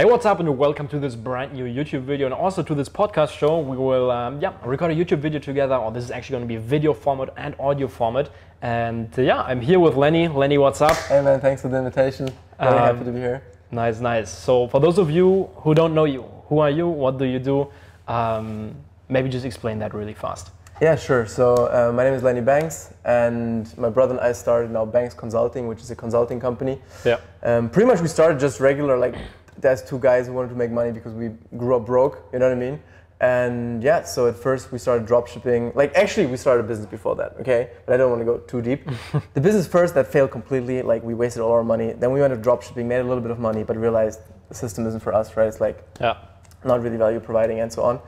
Hey, what's up, and welcome to this brand new YouTube video, and also to this podcast show. We will, um, yeah, record a YouTube video together, or this is actually going to be video format and audio format. And uh, yeah, I'm here with Lenny. Lenny, what's up? Hey man, thanks for the invitation. Very Um, happy to be here. Nice, nice. So, for those of you who don't know you, who are you? What do you do? Um, maybe just explain that really fast. Yeah, sure. So uh, my name is Lenny Banks, and my brother and I started now Banks Consulting, which is a consulting company. Yeah. Um, pretty much we started just regular, like there's two guys who wanted to make money because we grew up broke. You know what I mean? And yeah, so at first we started drop shipping. Like actually, we started a business before that. Okay, but I don't want to go too deep. the business first that failed completely. Like we wasted all our money. Then we went to drop shipping, made a little bit of money, but realized the system isn't for us. Right? It's like Yeah. not really value providing and so on.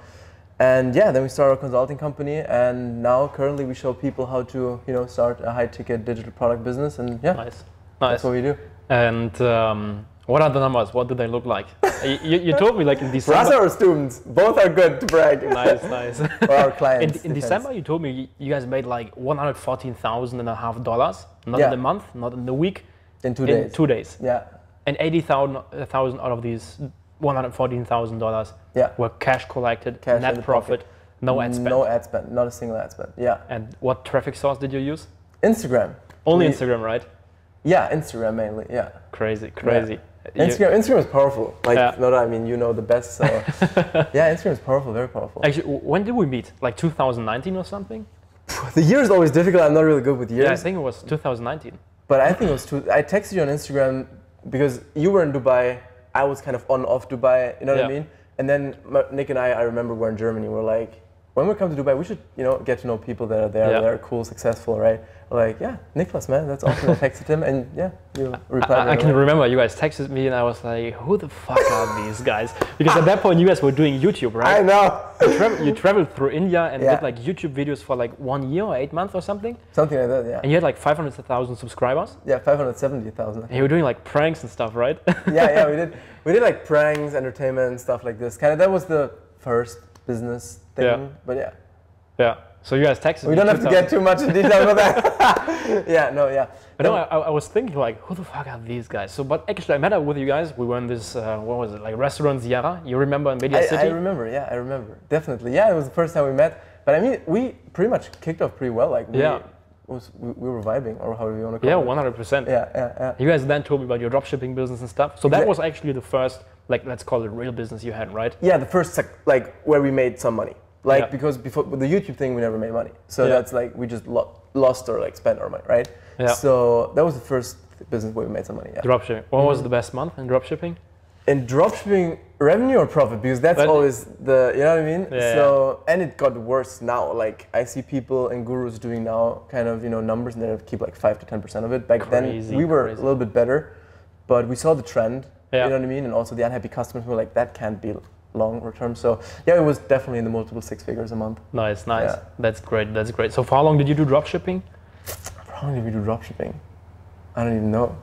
And yeah, then we started a consulting company, and now currently we show people how to, you know, start a high ticket digital product business, and yeah, Nice. that's what we do. And um, what are the numbers? What do they look like? you, you told me like in For us, December. students, both are good to brag. nice, nice. For our In, clients. in depends. December, you told me you guys made like one hundred fourteen thousand and a half dollars, not Yeah. in a month, not in a week, in two in days. two days, Yeah, and eighty uh, thousand out of these one hundred fourteen thousand dollars yeah. were cash collected, Cash net the profit, no ad spend. No ad spend, not a single ad spend. Yeah, And what traffic source did you use? Instagram. Only We- Instagram, right? Yeah, Instagram mainly. Yeah, Crazy, crazy. You- Instagram. Instagram is powerful. Like, Yeah. not I mean, you know the best. So yeah, Instagram is powerful, very powerful. Actually, when did we meet? Like 2019 or something? The year is always difficult. I'm not really good with years. Yeah, I think it was 2019. But I think it was too. I texted you on Instagram because you were in Dubai. I was kind of on off Dubai. You know what I mean? And then Nick and I, I remember we're in Germany. We're like, when we come to Dubai, we should you know get to know people that are there. Yeah. That are cool, successful, right? Like, yeah, Niklas, man, that's awesome. I texted him, and yeah, you replied. I, I right can remember you guys texted me and I was like, who the fuck are these guys? Because at that point you guys were doing YouTube, right? I know. You, travel, you traveled through India and Yeah. did like YouTube videos for like one year or eight months or something. Something like that. Yeah. And you had like 500,000 subscribers. Yeah, five hundred seventy thousand. And you were doing like pranks and stuff, right? yeah, yeah, we did. We did like pranks, entertainment, stuff like this. Kind of. That was the first business thing. Yeah. But yeah. yeah. So you guys texted We don't have to get too much in detail for that. yeah, no, yeah. But no, I, I was thinking like, who the fuck are these guys? So, but actually, I met up with you guys. We were in this, uh, what was it, like restaurant Ziara? You remember in Media I, City? I remember, yeah, I remember. Definitely. Yeah, it was the first time we met. But I mean, we pretty much kicked off pretty well. Like, we, Yeah. was, we, we were vibing, or however you want to call it. Yeah, one hundred percent. Yeah, yeah, yeah. You guys then told me about your dropshipping business and stuff. So that was actually the first, like, let's call it real business you had, right? Yeah, the first, sec- like, where we made some money. Like, Yeah. because before with the YouTube thing, we never made money. So Yeah. that's like, we just lo- lost or like spent our money, right? Yeah. So that was the first business where we made some money, yeah. Dropshipping. What Mm-hmm. was the best month in dropshipping? in dropshipping revenue or profit because that's But- always the you know what I mean. Yeah. So and it got worse now. Like I see people and gurus doing now kind of you know numbers and they keep like five to ten percent of it. Back Crazy, then we were crazy. a little bit better, but we saw the trend. Yeah. You know what I mean, and also the unhappy customers were like that can't be long term. So yeah, it was definitely in the multiple six figures a month. Nice, nice. Yeah. That's great. That's great. So for how long did you do drop dropshipping? How long did we do dropshipping? I don't even know.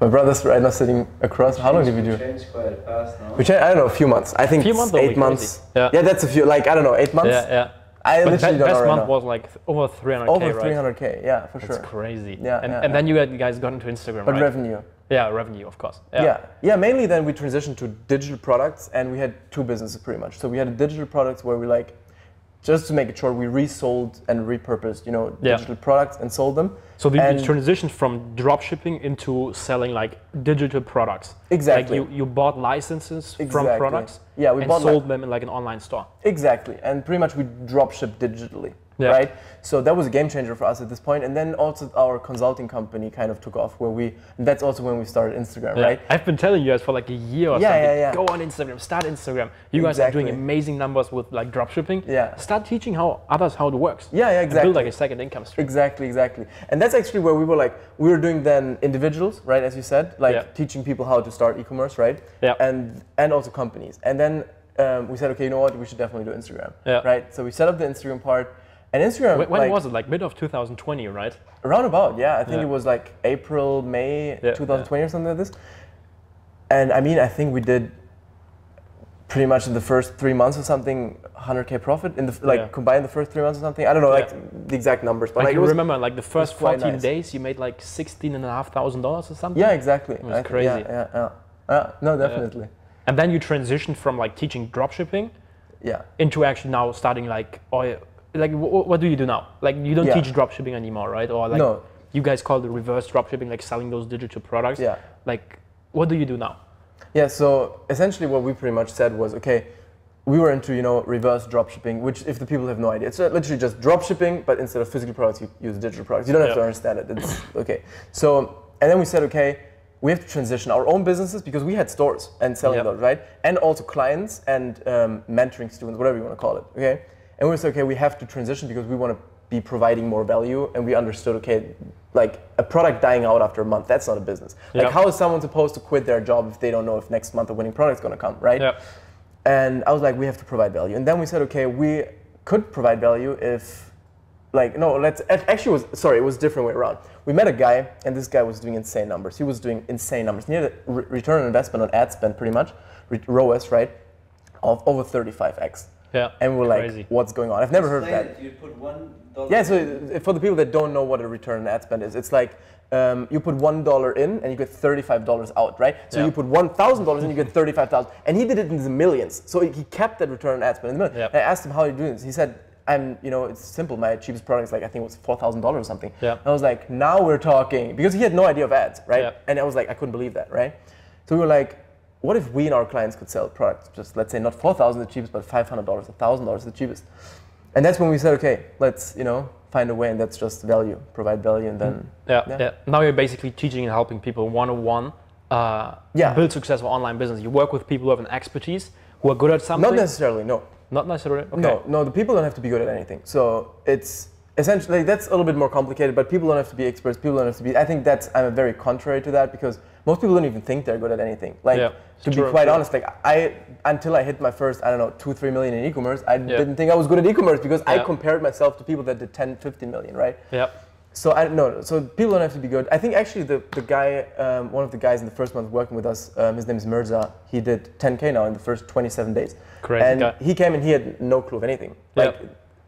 My brother's right now sitting across. How long did we do? Changed quite fast now. We changed, I don't know, a few months. I think Few it's months will be eight months. crazy. Yeah. that's a few. Like I don't know, eight months. Yeah, yeah. I But literally be- don't best know right month now. was like over 300k, Over 300k, yeah, for That's sure. That's crazy. Yeah, and, yeah, and then you guys- you guys got into Instagram, But right? revenue. Yeah, revenue, of course. Yeah. yeah, Mainly then we transitioned to digital products, and we had two businesses pretty much. So we had a digital products where we like, just to make it short, we resold and repurposed, you know, Yeah. digital products and sold them. So the, And- the transition from dropshipping into selling like digital products. Exactly. Like you, you bought licenses from products Yeah, we and bought sold them in like an online store. Exactly, and pretty much we drop ship digitally, Yeah. right? So that was a game changer for us at this point. And then also our consulting company kind of took off, where we. And that's also when we started Instagram, Yeah. right? I've been telling you guys for like a year or Yeah, something. yeah, yeah. Go on Instagram, start Instagram. You guys are doing amazing numbers with like dropshipping. Yeah. Start teaching how others how it works. Yeah, yeah, exactly. build like a second income stream. Exactly, exactly. And that's actually where we were like, we were doing then individuals, right? As you said, like teaching people how to start e-commerce, right? Yeah. And and also companies. And then um, we said, okay, you know what? We should definitely do Instagram, Yeah. right? So we set up the Instagram part, and Instagram. When, when like, was it? Like mid of 2020, right? Around about, yeah. I think Yeah. it was like April, May Yeah, 2020 or something like this. And I mean, I think we did pretty much in the first three months or something, 100k profit in the like Yeah. combined the first three months or something. I don't know Yeah. like the exact numbers, but Like, like, you was, remember like the first 14 nice. days you made like 16 and a half thousand dollars or something? yeah, exactly. It was I th- crazy. Yeah, yeah, uh, yeah. Yeah, no, definitely. and then you transitioned from like teaching dropshipping Yeah. into actually now starting like or like wh- what do you do now? Like you don't Yeah. teach dropshipping anymore, right? Or like No. you guys call the reverse dropshipping, like selling those digital products. Yeah. Like what do you do now? Yeah, so essentially what we pretty much said was, okay, we were into, you know, reverse dropshipping, which if the people have no idea, it's uh, literally just dropshipping, but instead of physical products, you use digital products. You don't have to understand it. It's okay. So, and then we said, okay, we have to transition our own businesses because we had stores and selling Yep. those, right? And also clients and um, mentoring students, whatever you want to call it, okay? And we said, okay, we have to transition because we want to be providing more value. And we understood, okay, like a product dying out after a month, that's not a business. Like, Yep. how is someone supposed to quit their job if they don't know if next month a winning product is going to come, right? Yeah. And I was like, we have to provide value. And then we said, okay, we could provide value if, like, no, let's actually was sorry, it was a different way around. We met a guy, and this guy was doing insane numbers. He was doing insane numbers. He had a return on investment on ad spend, pretty much, ROAS, right, of over 35x. Yeah. And we we're like, Crazy. what's going on? I've never heard of that. it. You put one dollar. Yeah, so for the people that don't know what a return on ad spend is, it's like um, you put one dollar in and you get thirty-five dollars out, right? So Yeah. you put one thousand dollars in, you get thirty-five thousand, and he did it in the millions. So he kept that return on ad spend in the millions. Yeah. And I asked him how you doing this. He said, "I'm, you know, it's simple. My cheapest product is like I think it was four thousand dollars or something." Yeah. And I was like, "Now we're talking," because he had no idea of ads, right? Yeah. And I was like, I couldn't believe that, right? So we were like, what if we and our clients could sell products just let's say not four thousand the cheapest, but five hundred dollars, thousand dollars the cheapest? And that's when we said, okay, let's you know find a way, and that's just value, provide value, and then Yeah, Yeah. yeah. Now you're basically teaching and helping people one on one uh Yeah. build successful online business. You work with people who have an expertise, who are good at something. not necessarily no, Not necessarily. Okay. no, no. The people don't have to be good at anything. So it's essentially that's a little bit more complicated. But people don't have to be experts. People don't have to be. I think that's I'm very contrary to that because most people don't even think they're good at anything. Like Yeah, to be quite true. honest, like I until I hit my first I don't know two three million in e-commerce, I Yeah. didn't think I was good at e-commerce because I compared myself to people that did 10, 15 million, right? Yeah. So I no, so people don't have to be good. I think actually the the guy, um, one of the guys in the first month working with us, um, his name is Mirza. He did 10k now in the first 27 days. Crazy and guy. he came and he had no clue of anything. Yeah. Like,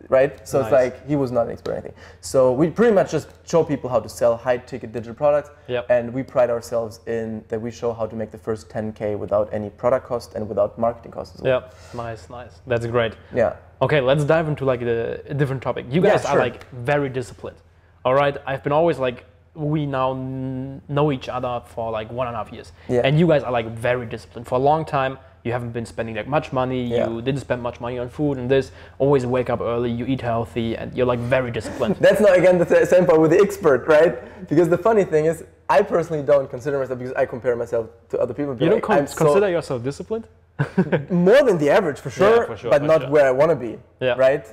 right? So it's like he was not an expert in anything. So we pretty much just show people how to sell high ticket digital products. Yep. And we pride ourselves in that we show how to make the first 10k without any product cost and without marketing costs as well. Yeah. Nice, nice. That's great. Yeah. Okay, let's dive into like a, a different topic. You Yeah, guys are like very disciplined. All right, I've been always like we now kn- know each other for like one and a half years, Yeah. and you guys are like very disciplined. For a long time, you haven't been spending like much money. Yeah. You didn't spend much money on food and this. Always wake up early. You eat healthy, and you're like very disciplined. That's not again the same part with the expert, right? Because the funny thing is, I personally don't consider myself because I compare myself to other people. you don't Like, con- I'm so- consider yourself disciplined? more than the average for sure, for sure, but for not sure. where I want to be, Yeah. right?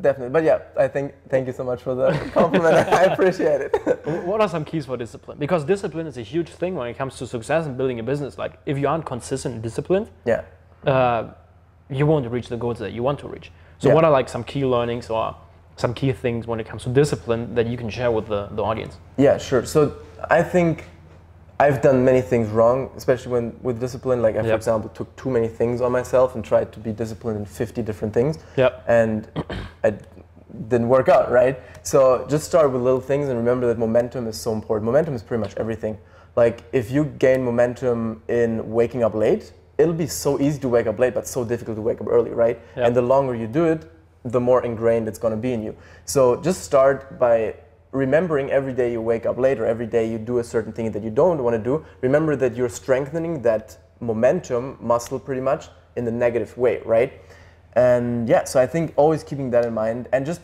Definitely, but yeah, I think thank you so much for the compliment. I appreciate it. What are some keys for discipline? Because discipline is a huge thing when it comes to success and building a business. Like if you aren't consistent and disciplined, yeah, uh, you won't reach the goals that you want to reach. So, Yeah. what are like some key learnings or some key things when it comes to discipline that you can share with the, the audience? yeah, sure. So I think I've done many things wrong, especially when with discipline. Like I, for Yep. example, took too many things on myself and tried to be disciplined in 50 different things. Yep. and it didn't work out, right? So just start with little things and remember that momentum is so important. Momentum is pretty much everything. Like if you gain momentum in waking up late, it'll be so easy to wake up late, but so difficult to wake up early, right? Yeah. And the longer you do it, the more ingrained it's going to be in you. So just start by remembering every day you wake up later, every day you do a certain thing that you don't want to do. Remember that you're strengthening that momentum muscle pretty much in the negative way, right? And yeah, so I think always keeping that in mind and just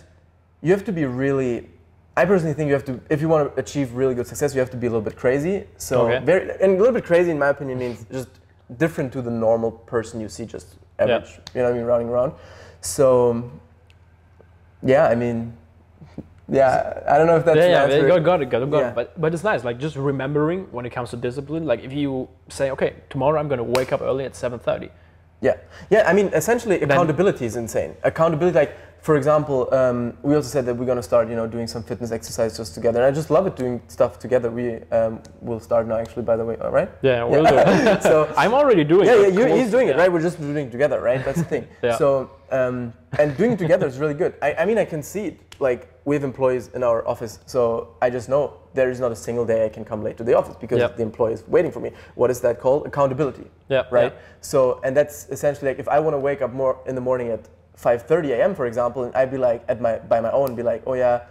you have to be really I personally think you have to if you want to achieve really good success, you have to be a little bit crazy. So Okay. very and a little bit crazy in my opinion means just different to the normal person you see just average, you know what I mean, running around. So yeah, I mean yeah, I don't know if that's yeah, yeah, got, got it, got it, got Yeah. it. But, but it's nice, like just remembering when it comes to discipline. Like if you say, okay, tomorrow I'm going to wake up early at 7.30. Yeah, yeah. I mean, essentially, accountability is insane. Accountability, like for example, um, we also said that we're gonna start, you know, doing some fitness exercises together. And I just love it doing stuff together. We um, will start now, actually. By the way, all right? Yeah, we'll do it. So I'm already doing yeah, it. yeah, you, he's doing it, right? We're just doing it together, right? That's the thing. Yeah. So, um, and doing it together is really good. I, I mean, I can see it. Like we have employees in our office, so I just know there is not a single day I can come late to the office because Yep. the employee is waiting for me. What is that called? Accountability. Yeah, Right. yeah. So, and that's essentially like if I want to wake up more in the morning at 5:30 a.m. for example, and I'd be like at my by my own, be like, oh yeah,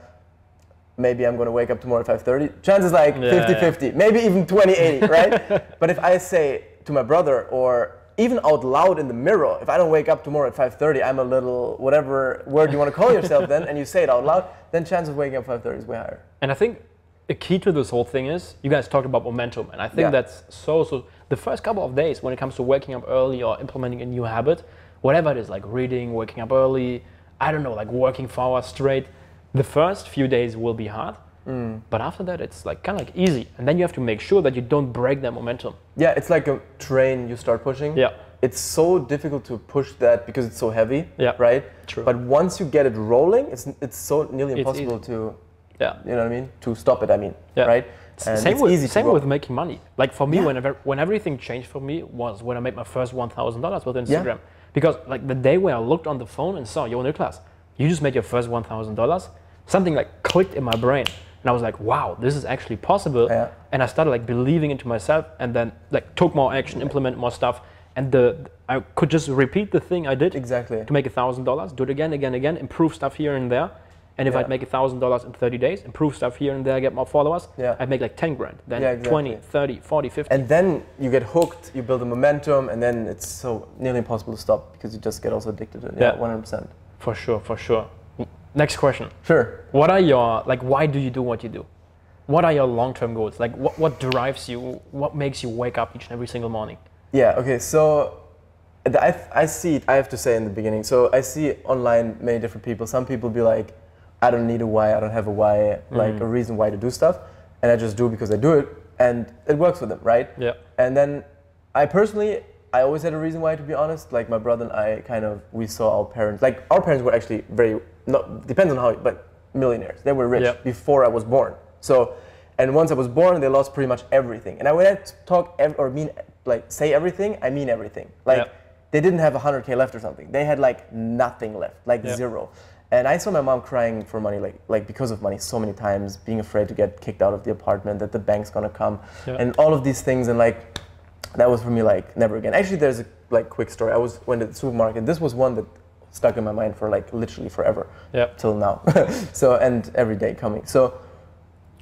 maybe I'm going to wake up tomorrow at 5:30. Chances like Yeah, 50-50, maybe even 20-80, right? but if I say to my brother or even out loud in the mirror, if I don't wake up tomorrow at 5:30, I'm a little whatever word you want to call yourself then, and you say it out loud, then chances of waking up 5:30 is way higher. And I think a key to this whole thing is you guys talked about momentum, and I think Yeah. that's so so. The first couple of days when it comes to waking up early or implementing a new habit, whatever it is, like reading, waking up early, I don't know, like working for hours straight, the first few days will be hard. Mm. But after that, it's like kind of like easy, and then you have to make sure that you don't break that momentum. Yeah, it's like a train you start pushing. Yeah. It's so difficult to push that because it's so heavy. Yeah, Right. true. But once you get it rolling, it's it's so nearly impossible to Yeah. you know what I mean to stop it. I mean. Yeah. Right. S- same with, easy same with making money. Like for me, Yeah. whenever when everything changed for me was when I made my first one thousand dollars with Instagram. Yeah. Because like the day where I looked on the phone and saw, yo Niklas, you just made your first one thousand dollars. Something like clicked in my brain, and I was like, wow, this is actually possible. Yeah. And I started like believing into myself, and then like took more action, implement more stuff, and the I could just repeat the thing I did Exactly. to make a thousand dollars, do it again, again, again, improve stuff here and there. And if Yeah. I'd make a thousand dollars in 30 days, improve stuff here and there, get more followers, Yeah. I'd make like 10 grand, then Yeah, exactly. 20, 30, 40, 50. And then you get hooked, you build a momentum, and then it's so nearly impossible to stop because you just get also addicted to it. Yeah, Yeah. one hundred percent. for sure, for sure. Next question. Sure. What are your, like, why do you do what you do? What are your long term goals? Like, what, what drives you? What makes you wake up each and every single morning? Yeah. Okay. So. I, I see it. I have to say in the beginning. So I see online many different people. Some people be like, I don't need a why. I don't have a why, mm-hmm. like a reason why to do stuff, and I just do because I do it, and it works for them, right? Yeah. And then I personally, I always had a reason why, to be honest. Like my brother and I, kind of, we saw our parents. Like our parents were actually very, not depends on how, but millionaires. They were rich Yeah. before I was born. So, and once I was born, they lost pretty much everything. And I when I talk ev- or mean like say everything, I mean everything. Like Yeah. they didn't have 100k left or something. They had like nothing left, like Yeah. zero. And I saw my mom crying for money, like like because of money, so many times, being afraid to get kicked out of the apartment, that the bank's gonna come, and all of these things. And like that was for me like never again. Actually, there's a like quick story. I was went to the supermarket. This was one that stuck in my mind for like literally forever Yeah. till now. so and every day coming. So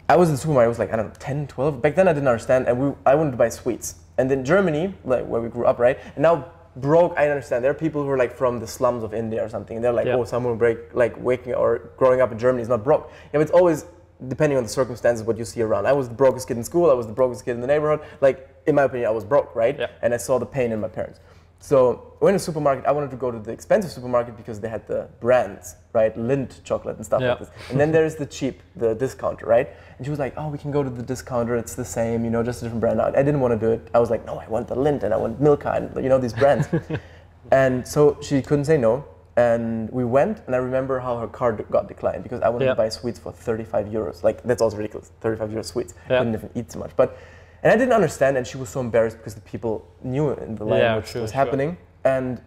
I was in the supermarket. I was like I don't know 10, 12. Back then I didn't understand, and we I wanted to buy sweets. And then Germany, like where we grew up, right? And now broke. I understand. There are people who are like from the slums of India or something. And they're like, Yeah. oh, someone break like waking or growing up in Germany is not broke. Yeah, but it's always depending on the circumstances what you see around. I was the brokest kid in school. I was the brokest kid in the neighborhood. Like in my opinion, I was broke, right? Yeah. And I saw the pain in my parents. So when in the supermarket, I wanted to go to the expensive supermarket because they had the brands, right? Lindt chocolate and stuff Yeah. like this. And then there's the cheap, the discounter, right? And she was like, oh, we can go to the discounter. It's the same, you know, just a different brand. I didn't want to do it. I was like, no, I want the Lindt and I want Milka and, you know, these brands. and so she couldn't say no. And we went, and I remember how her card got declined because I wanted Yeah. to buy sweets for 35 euros. Like, that's also ridiculous. 35 euros sweets. Yeah. Couldn't even eat so much. But, and I didn't understand, and she was so embarrassed because the people knew in the Yeah, language sure, was sure. happening. And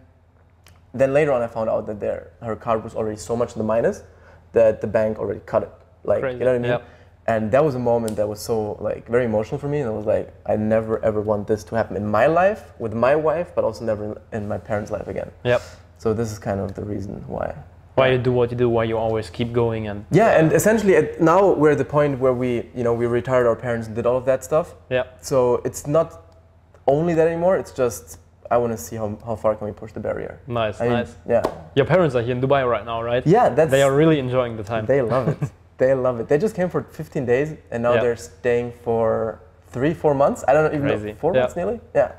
then later on, I found out that their her card was already so much in the minus that the bank already cut it. Like, Crazy. you know what I mean? Yeah. And that was a moment that was so like very emotional for me. And I was like, I never ever want this to happen in my life with my wife, but also never in, in my parents' life again. Yep. So this is kind of the reason why. Why you do what you do, why you always keep going and Yeah, and essentially at, now we're at the point where we, you know, we retired our parents and did all of that stuff. yeah. So it's not only that anymore. It's just I want to see how, how far can we push the barrier. Nice, I nice. Yeah. Your parents are here in Dubai right now, right? Yeah, that's They are really enjoying the time. They love it. they love it. They just came for 15 days and now Yeah. they're staying for three, four months. I don't know, even Crazy. know, four Yeah. months nearly. Yeah.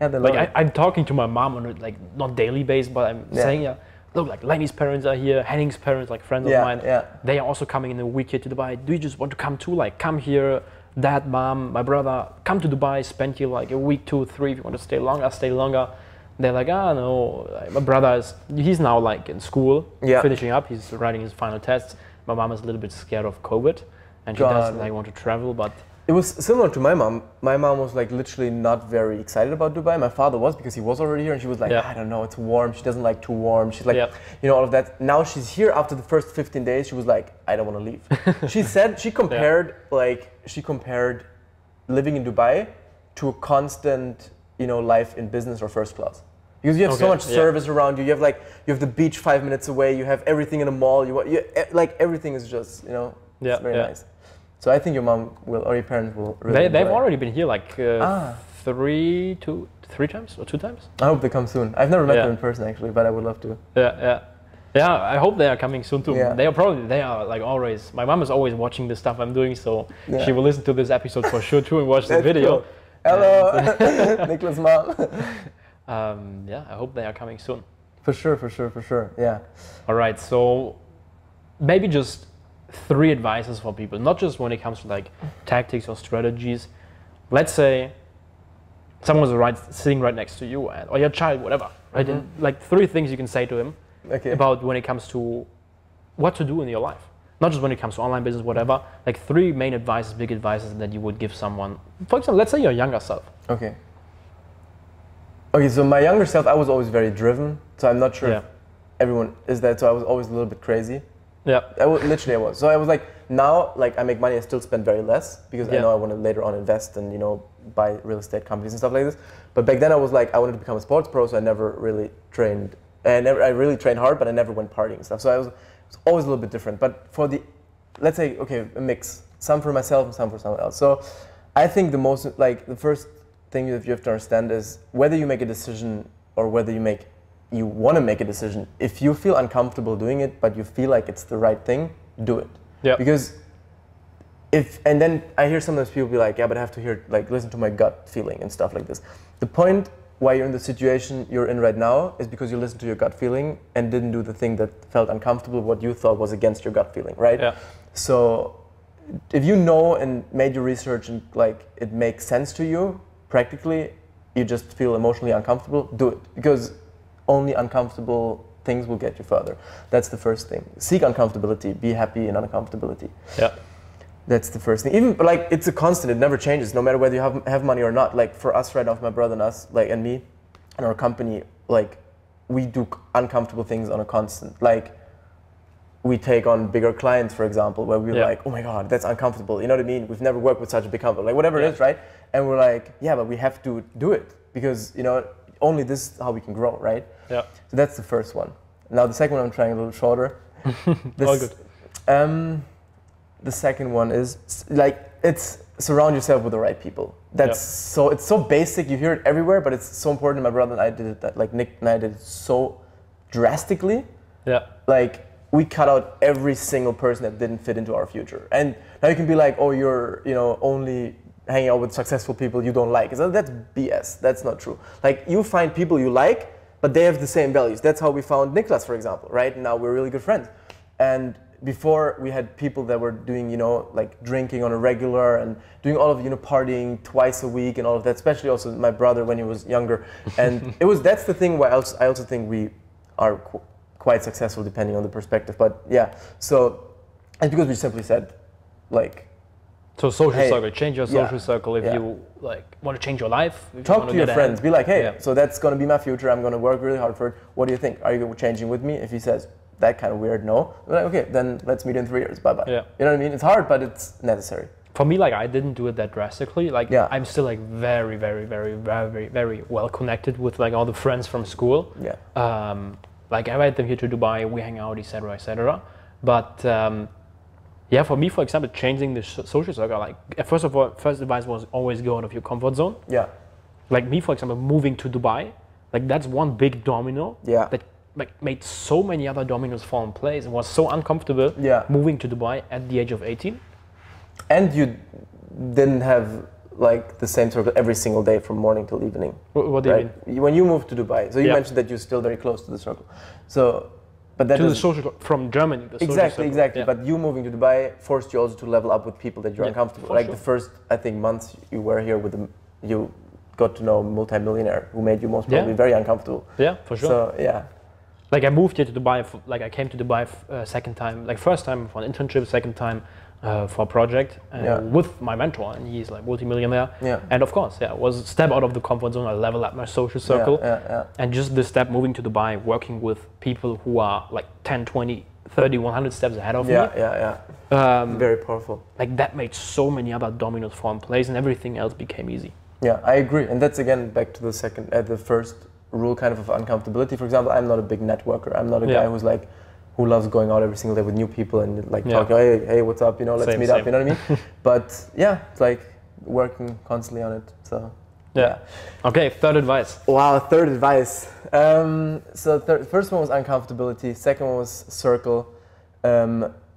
Yeah, they love like it. I, I'm talking to my mom on a like not daily basis, but I'm Yeah. saying yeah, look like Lenny's parents are here, Henning's parents, like friends Yeah, of mine. yeah. They are also coming in a week here to Dubai. Do you just want to come too? Like come here, dad, mom, my brother, come to Dubai, spend here like a week, two, three. If you want to stay longer, stay longer. They're like, ah no, like, my brother is he's now like in school, Yeah. finishing up. He's writing his final tests. My mom is a little bit scared of COVID, and she God. doesn't like want to travel, but it was similar to my mom. My mom was like literally not very excited about Dubai. My father was because he was already here, and she was like, Yeah. I don't know, it's warm. She doesn't like too warm. She's like, Yeah. you know, all of that. Now she's here after the first 15 days. She was like, I don't want to leave. she said she compared like she compared living in Dubai to a constant, you know, life in business or first class. Because you have so Okay, much yeah. service around you. You have like you have the beach five minutes away. You have everything in a mall. You, you e- like everything is just you know Yeah, it's very yeah. nice. So I think your mom will or your parents will really. They, they've already been here like uh, Ah. three, two, three times or two times. I hope they come soon. I've never met Yeah. them in person actually, but I would love to. Yeah, yeah. Yeah, I hope they are coming soon too. Yeah. They are probably they are like always. My mom is always watching the stuff I'm doing, so Yeah. she will listen to this episode for sure too and watch the video. cool. Hello, Niklas' mom. Um, yeah, I hope they are coming soon. for sure, for sure, for sure. Yeah. All right, so maybe just three advices for people, not just when it comes to like tactics or strategies. Let's say someone's right sitting right next to you, and, or your child, whatever. Right, mm-hmm. and like three things you can say to him Okay. about when it comes to what to do in your life. Not just when it comes to online business, whatever. Like three main advices, big advices that you would give someone. For example, let's say your younger self. Okay. Okay, so my younger self, I was always very driven. So I'm not sure Yeah. if everyone is that. So I was always a little bit crazy. Yeah. I literally I was. So I was like, now like I make money, I still spend very less because I know I want to later on invest and you know buy real estate companies and stuff like this. But back then I was like, I wanted to become a sports pro, so I never really trained. I never, I really trained hard, but I never went partying and stuff. So I was, was always a little bit different. But for the, let's say, okay, a mix, some for myself and some for someone else. So I think the most, like the first thing that you have to understand is whether you make a decision or whether you make you want to make a decision. If you feel uncomfortable doing it but you feel like it's the right thing do it. Yeah. because if and then i hear sometimes people be like yeah but i have to hear like listen to my gut feeling and stuff like this. The point why you're in the situation you're in right now is because you listened to your gut feeling and didn't do the thing that felt uncomfortable what you thought was against your gut feeling right? Yeah. so if you know and made your research and like it makes sense to you practically you just feel emotionally uncomfortable do it. Because only uncomfortable things will get you further that's the first thing seek uncomfortability be happy in uncomfortability Yeah. that's the first thing even like it's a constant it never changes no matter whether you have, have money or not like for us right now my brother and us like and me and our company like we do uncomfortable things on a constant like we take on bigger clients, for example, where we're Yeah. like, oh my God, that's uncomfortable. You know what I mean? We've never worked with such a big company, like whatever Yeah. it is, right? And we're like, yeah, but we have to do it because, you know, only this is how we can grow, right? Yeah. So that's the first one. Now, the second one, I'm trying a little shorter. This- All good. Um, the second one is like, it's surround yourself with the right people. That's so, it's so basic. You hear it everywhere, but it's so important. My brother and I did it, that, like Nick and I did it so drastically Yeah. like we cut out every single person that didn't fit into our future and now you can be like oh you're you know only hanging out with successful people you don't like So that's bs that's not true like you find people you like but they have the same values. That's how we found niklas for example right? Now we're really good friends. And before we had people that were doing you know like drinking on a regular and doing all of you know partying twice a week and all of that especially also my brother when he was younger. And it was that's the thing why I also, I also think we are qu- quite successful depending on the perspective but yeah. So it's because we simply said like So social Hey, circle, change your yeah, social circle if yeah. you like want to change your life. if you talk wanna your friends ahead. be like hey Yeah. so that's going to be my future i'm going to work really hard for it what do you think are you changing with me if he says that kind of weird no we're like okay then let's meet in three years bye bye Yeah. you know what i mean it's hard but it's necessary For me, like I didn't do it that drastically. Like Yeah. I'm still like very, very, very, very, very well connected with like all the friends from school. yeah um, like I invite them here to Dubai, we hang out, etc., etc. But um, yeah, for me, for example, changing the social circle, like first of all, first advice was always go out of your comfort zone. yeah Like me, for example, moving to Dubai, like that's one big domino Yeah. that like made so many other dominoes fall in place and was so uncomfortable Yeah. moving to Dubai at the age of 18. and you didn't have like the same circle every single day from morning till evening What, what do you right mean? when you moved to dubai so you Yeah. mentioned that you're still very close to the circle so but that To the social from Germany. The Exactly, exactly. Yeah. But you moving to Dubai forced you also to level up with people that you're Yeah, uncomfortable. for Like sure. the first, I think, months you were here with, the, you got to know a multimillionaire who made you most Yeah. probably very uncomfortable. yeah, for sure. So yeah, like I moved here to Dubai. f- Like I came to Dubai uh, second time, like first time for an internship, second time uh, for a project uh, Yeah. with my mentor, and he's like multimillionaire. Yeah. And of course, yeah, was a step out of the comfort zone. I level up my social circle. Yeah, yeah, yeah. And just the step moving to Dubai, working with people who are like 10, 20, 30, 100 steps ahead of Yeah, me, yeah, yeah. um, Very powerful. like that made so many other dominoes fall in place and everything else became easy. Yeah, I agree, and that's again back to the second, uh, the first rule, kind of of uncomfortability. For example, I'm not a big networker. I'm not a Yeah. guy who's like, who loves going out every single day with new people and like Yeah. talking, hey, hey, what's up? You know, let's Same, meet same. up. You know what I mean? but yeah, it's like working constantly on it. So Yeah. Okay, third advice. Wow, third advice. Um, so third, first one was uncomfortability. Second one was circle. Um,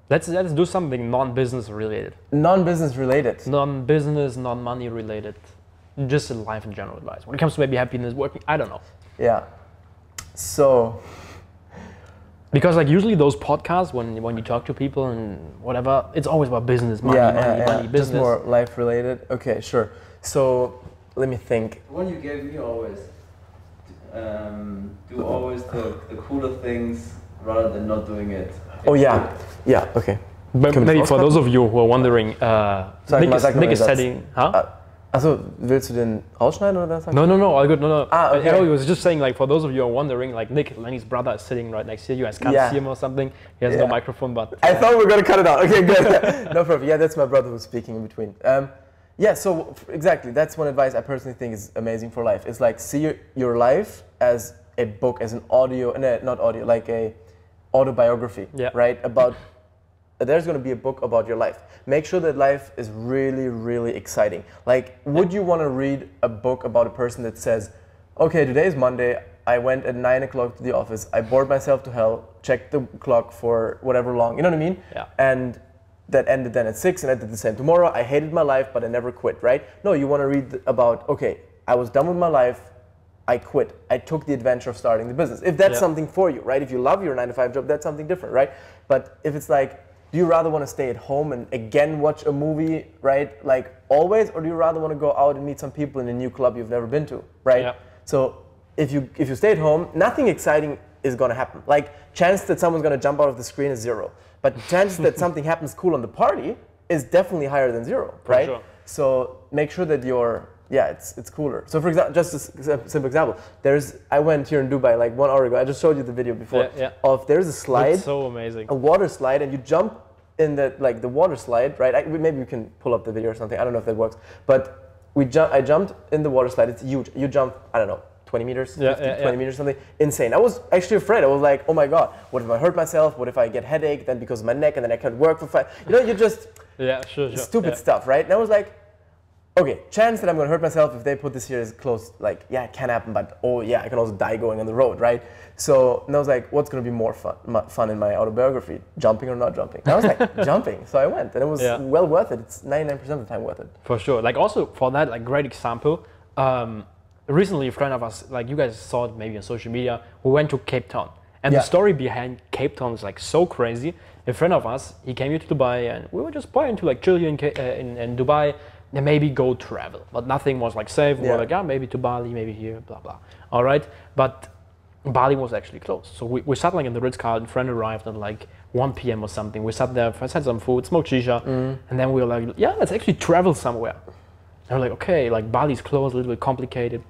Let's let's do something non-business related, non-business related. non-business, non-money related, just in life in general advice. When it comes to maybe happiness, working, I don't know. Yeah. So Because like usually those podcasts, when when you talk to people and whatever, it's always about business, money, yeah, money, yeah, yeah. money, just more life related. Okay, sure. So let me think. One you gave me always. Um, do always the, the cooler things rather than not doing it. Oh yeah, yeah. Okay. But maybe for those of you who are wondering, uh, Sag Nick, is, Nick is setting, huh? Ah, Also, willst du den rausschneiden oder was? No, no, no, all good. No, no. Ah, okay. I was just saying, like, for those of you who are wondering, like, Nick, Lenny's brother is sitting right next to you. You guys can't Yeah. see him or something. He has Yeah. no microphone, but I thought we were gonna cut it out. Okay, good. no problem. Yeah, that's my brother who's speaking in between. Um, yeah, so exactly, that's one advice I personally think is amazing for life. It's like see your, your life as a book, as an audio, no, not audio, like a autobiography, Yeah. right? About there's going to be a book about your life. Make sure that life is really, really exciting. Like, would you want to read a book about a person that says, okay, today is Monday. I went at nine o'clock to the office. I bored myself to hell. Checked the clock for whatever long. You know what I mean? Yeah. And that ended then at six, and I did the same tomorrow. I hated my life, but I never quit. Right? No, you want to read about okay, I was done with my life. I quit. I took the adventure of starting the business. If that's Yeah. something for you, right? If you love your nine to five job, that's something different, right? But if it's like, do you rather want to stay at home and again watch a movie, right? Like always, or do you rather want to go out and meet some people in a new club you've never been to, right? Yeah. So if you if you stay at home, nothing exciting is gonna happen. Like chance that someone's gonna jump out of the screen is zero, but chance that something happens cool on the party is definitely higher than zero, For right? sure. So make sure that you're yeah, it's it's cooler. So for example, just a simple example, there's I went here in Dubai like one hour ago. I just showed you the video before Yeah, yeah. of there's a slide, it's so amazing. a water slide, and you jump in the like the water slide, right? I, maybe we can pull up the video or something. I don't know if that works, but we jump. I jumped in the water slide. It's huge. You jump. I don't know. 20 meters, Yeah, 50, yeah, 20 yeah. meters, something insane. I was actually afraid. I was like, oh my god, what if I hurt myself? What if I get headache? Then because of my neck, and then I can't work for five. You know, you just Yeah, sure, sure. stupid stuff, right? And I was like, okay, chance that I'm gonna hurt myself if they put this here is close. Like, yeah, it can happen, but oh yeah, I can also die going on the road, right? So, and I was like, what's gonna be more fun, fun in my autobiography, jumping or not jumping? And I was like, jumping. So I went, and it was Yeah. well worth it. It's 99% of the time worth it. For sure. Like also for that, like great example. Um, recently, a friend of us, like you guys saw it maybe on social media, we went to Cape Town, and Yeah. the story behind Cape Town is like so crazy. A friend of us, he came here to Dubai, and we were just planning to like chill here in, uh, in, in Dubai, and maybe go travel, but nothing was like safe. We Yeah. were like, yeah, maybe to Bali, maybe here, blah blah. All right, but Bali was actually closed. So we, we sat like in the Ritz Carlton. Friend arrived at like 1 p.m. or something. We sat there, had some food, smoked shisha, and then we were like, yeah, let's actually travel somewhere. And we're like, okay, like Bali's closed, a little bit complicated.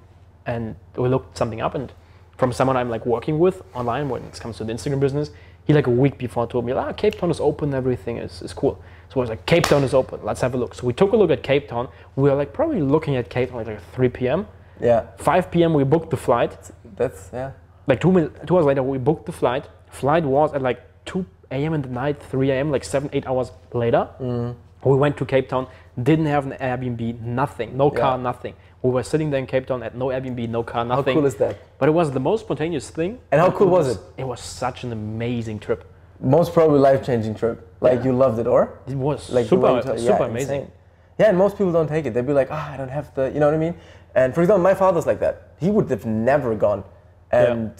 And we looked something up, and from someone I'm like working with online when it comes to the Instagram business, he like a week before told me, ah, Cape Town is open, everything is, is cool. So I was like, Cape Town is open, let's have a look. So we took a look at Cape Town. We were like probably looking at Cape Town like, like 3 p.m. Yeah, 5 p.m. we booked the flight. that's, yeah. Like two, min- two hours later, we booked the flight. Flight was at like 2 a.m. in the night, 3 a.m., like seven, eight hours later. Mm. We went to Cape Town, didn't have an Airbnb, nothing, no car, Yeah. nothing. We were sitting there in Cape Town at no Airbnb, no car, nothing. How cool is that? but it was the most spontaneous thing. And how cool was it? It was such an amazing trip. Most probably life-changing trip. Like Yeah. you loved it, or? It was like super, super yeah, amazing. insane. Yeah, and most people don't take it. They'd be like, ah, I don't have the, you know what I mean? And for example, my father's like that. He would have never gone. And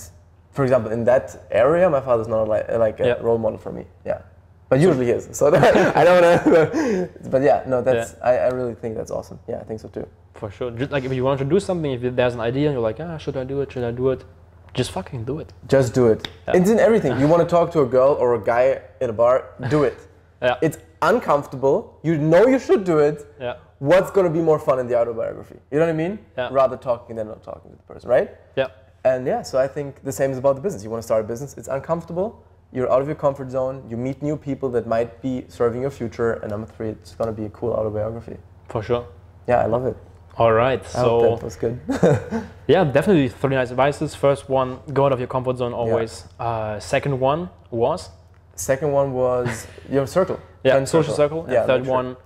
for example, in that area, my father's not like, like a Yeah. role model for me. Yeah. But usually he is. So I don't know. but yeah, no, that's, I, I really think that's awesome. Yeah, I think so too. For sure. Just like if you want to do something, if there's an idea and you're like, ah, should I do it? Should I do it? Just fucking do it. Just do it. Yeah. It's in everything. You want to talk to a girl or a guy in a bar, do it. Yeah. It's uncomfortable. You know you should do it. Yeah. What's gonna be more fun in the autobiography? You know what I mean? Yeah. Rather talking than not talking to the person, right? Yeah. And yeah, so I think the same is about the business. You want to start a business, it's uncomfortable. You're out of your comfort zone. You meet new people that might be serving your future. And number three, it's gonna be a cool autobiography. For sure. Yeah, I love it. All right. So that was good. yeah, definitely three nice advices. First one, go out of your comfort zone always. Uh, second one was Second one was your circle. yeah, friend social circle. And Yeah, third sure- one,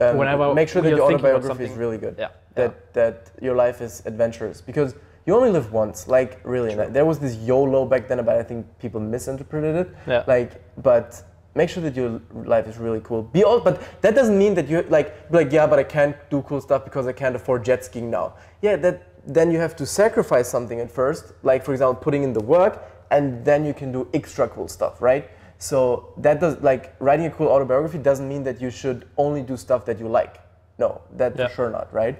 um, whenever make sure that your autobiography is really good. yeah, That that your life is adventurous because you only live once. Like really, and there was this YOLO back then, but I think people misinterpreted it. Yeah. Like, but make sure that your life is really cool. Be all, but that doesn't mean that you like be like yeah, but I can't do cool stuff because I can't afford jet skiing now. Yeah, that then you have to sacrifice something at first. Like for example, putting in the work, and then you can do extra cool stuff, right? So that does like writing a cool autobiography doesn't mean that you should only do stuff that you like. No, that Yeah. for sure not, right?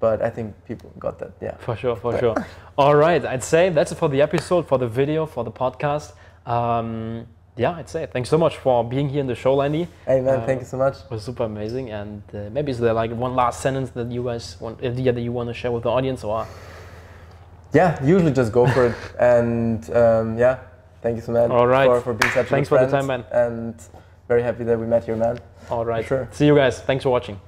But I think people got that. Yeah. For sure, for sure. All right, I'd say that's it for the episode, for the video, for the podcast. Um, yeah, I'd say thanks so much for being here in the show, Lenny. Hey man, Uh, thank you so much. It was super amazing. And uh, maybe is there like one last sentence that you guys want, uh, yeah, that you want to share with the audience, or Yeah, usually just go for it. And um, yeah, thank you so much All right. for, for being such a Thanks good for the time, man. And very happy that we met here, man. all right? sure. See you guys. Thanks for watching.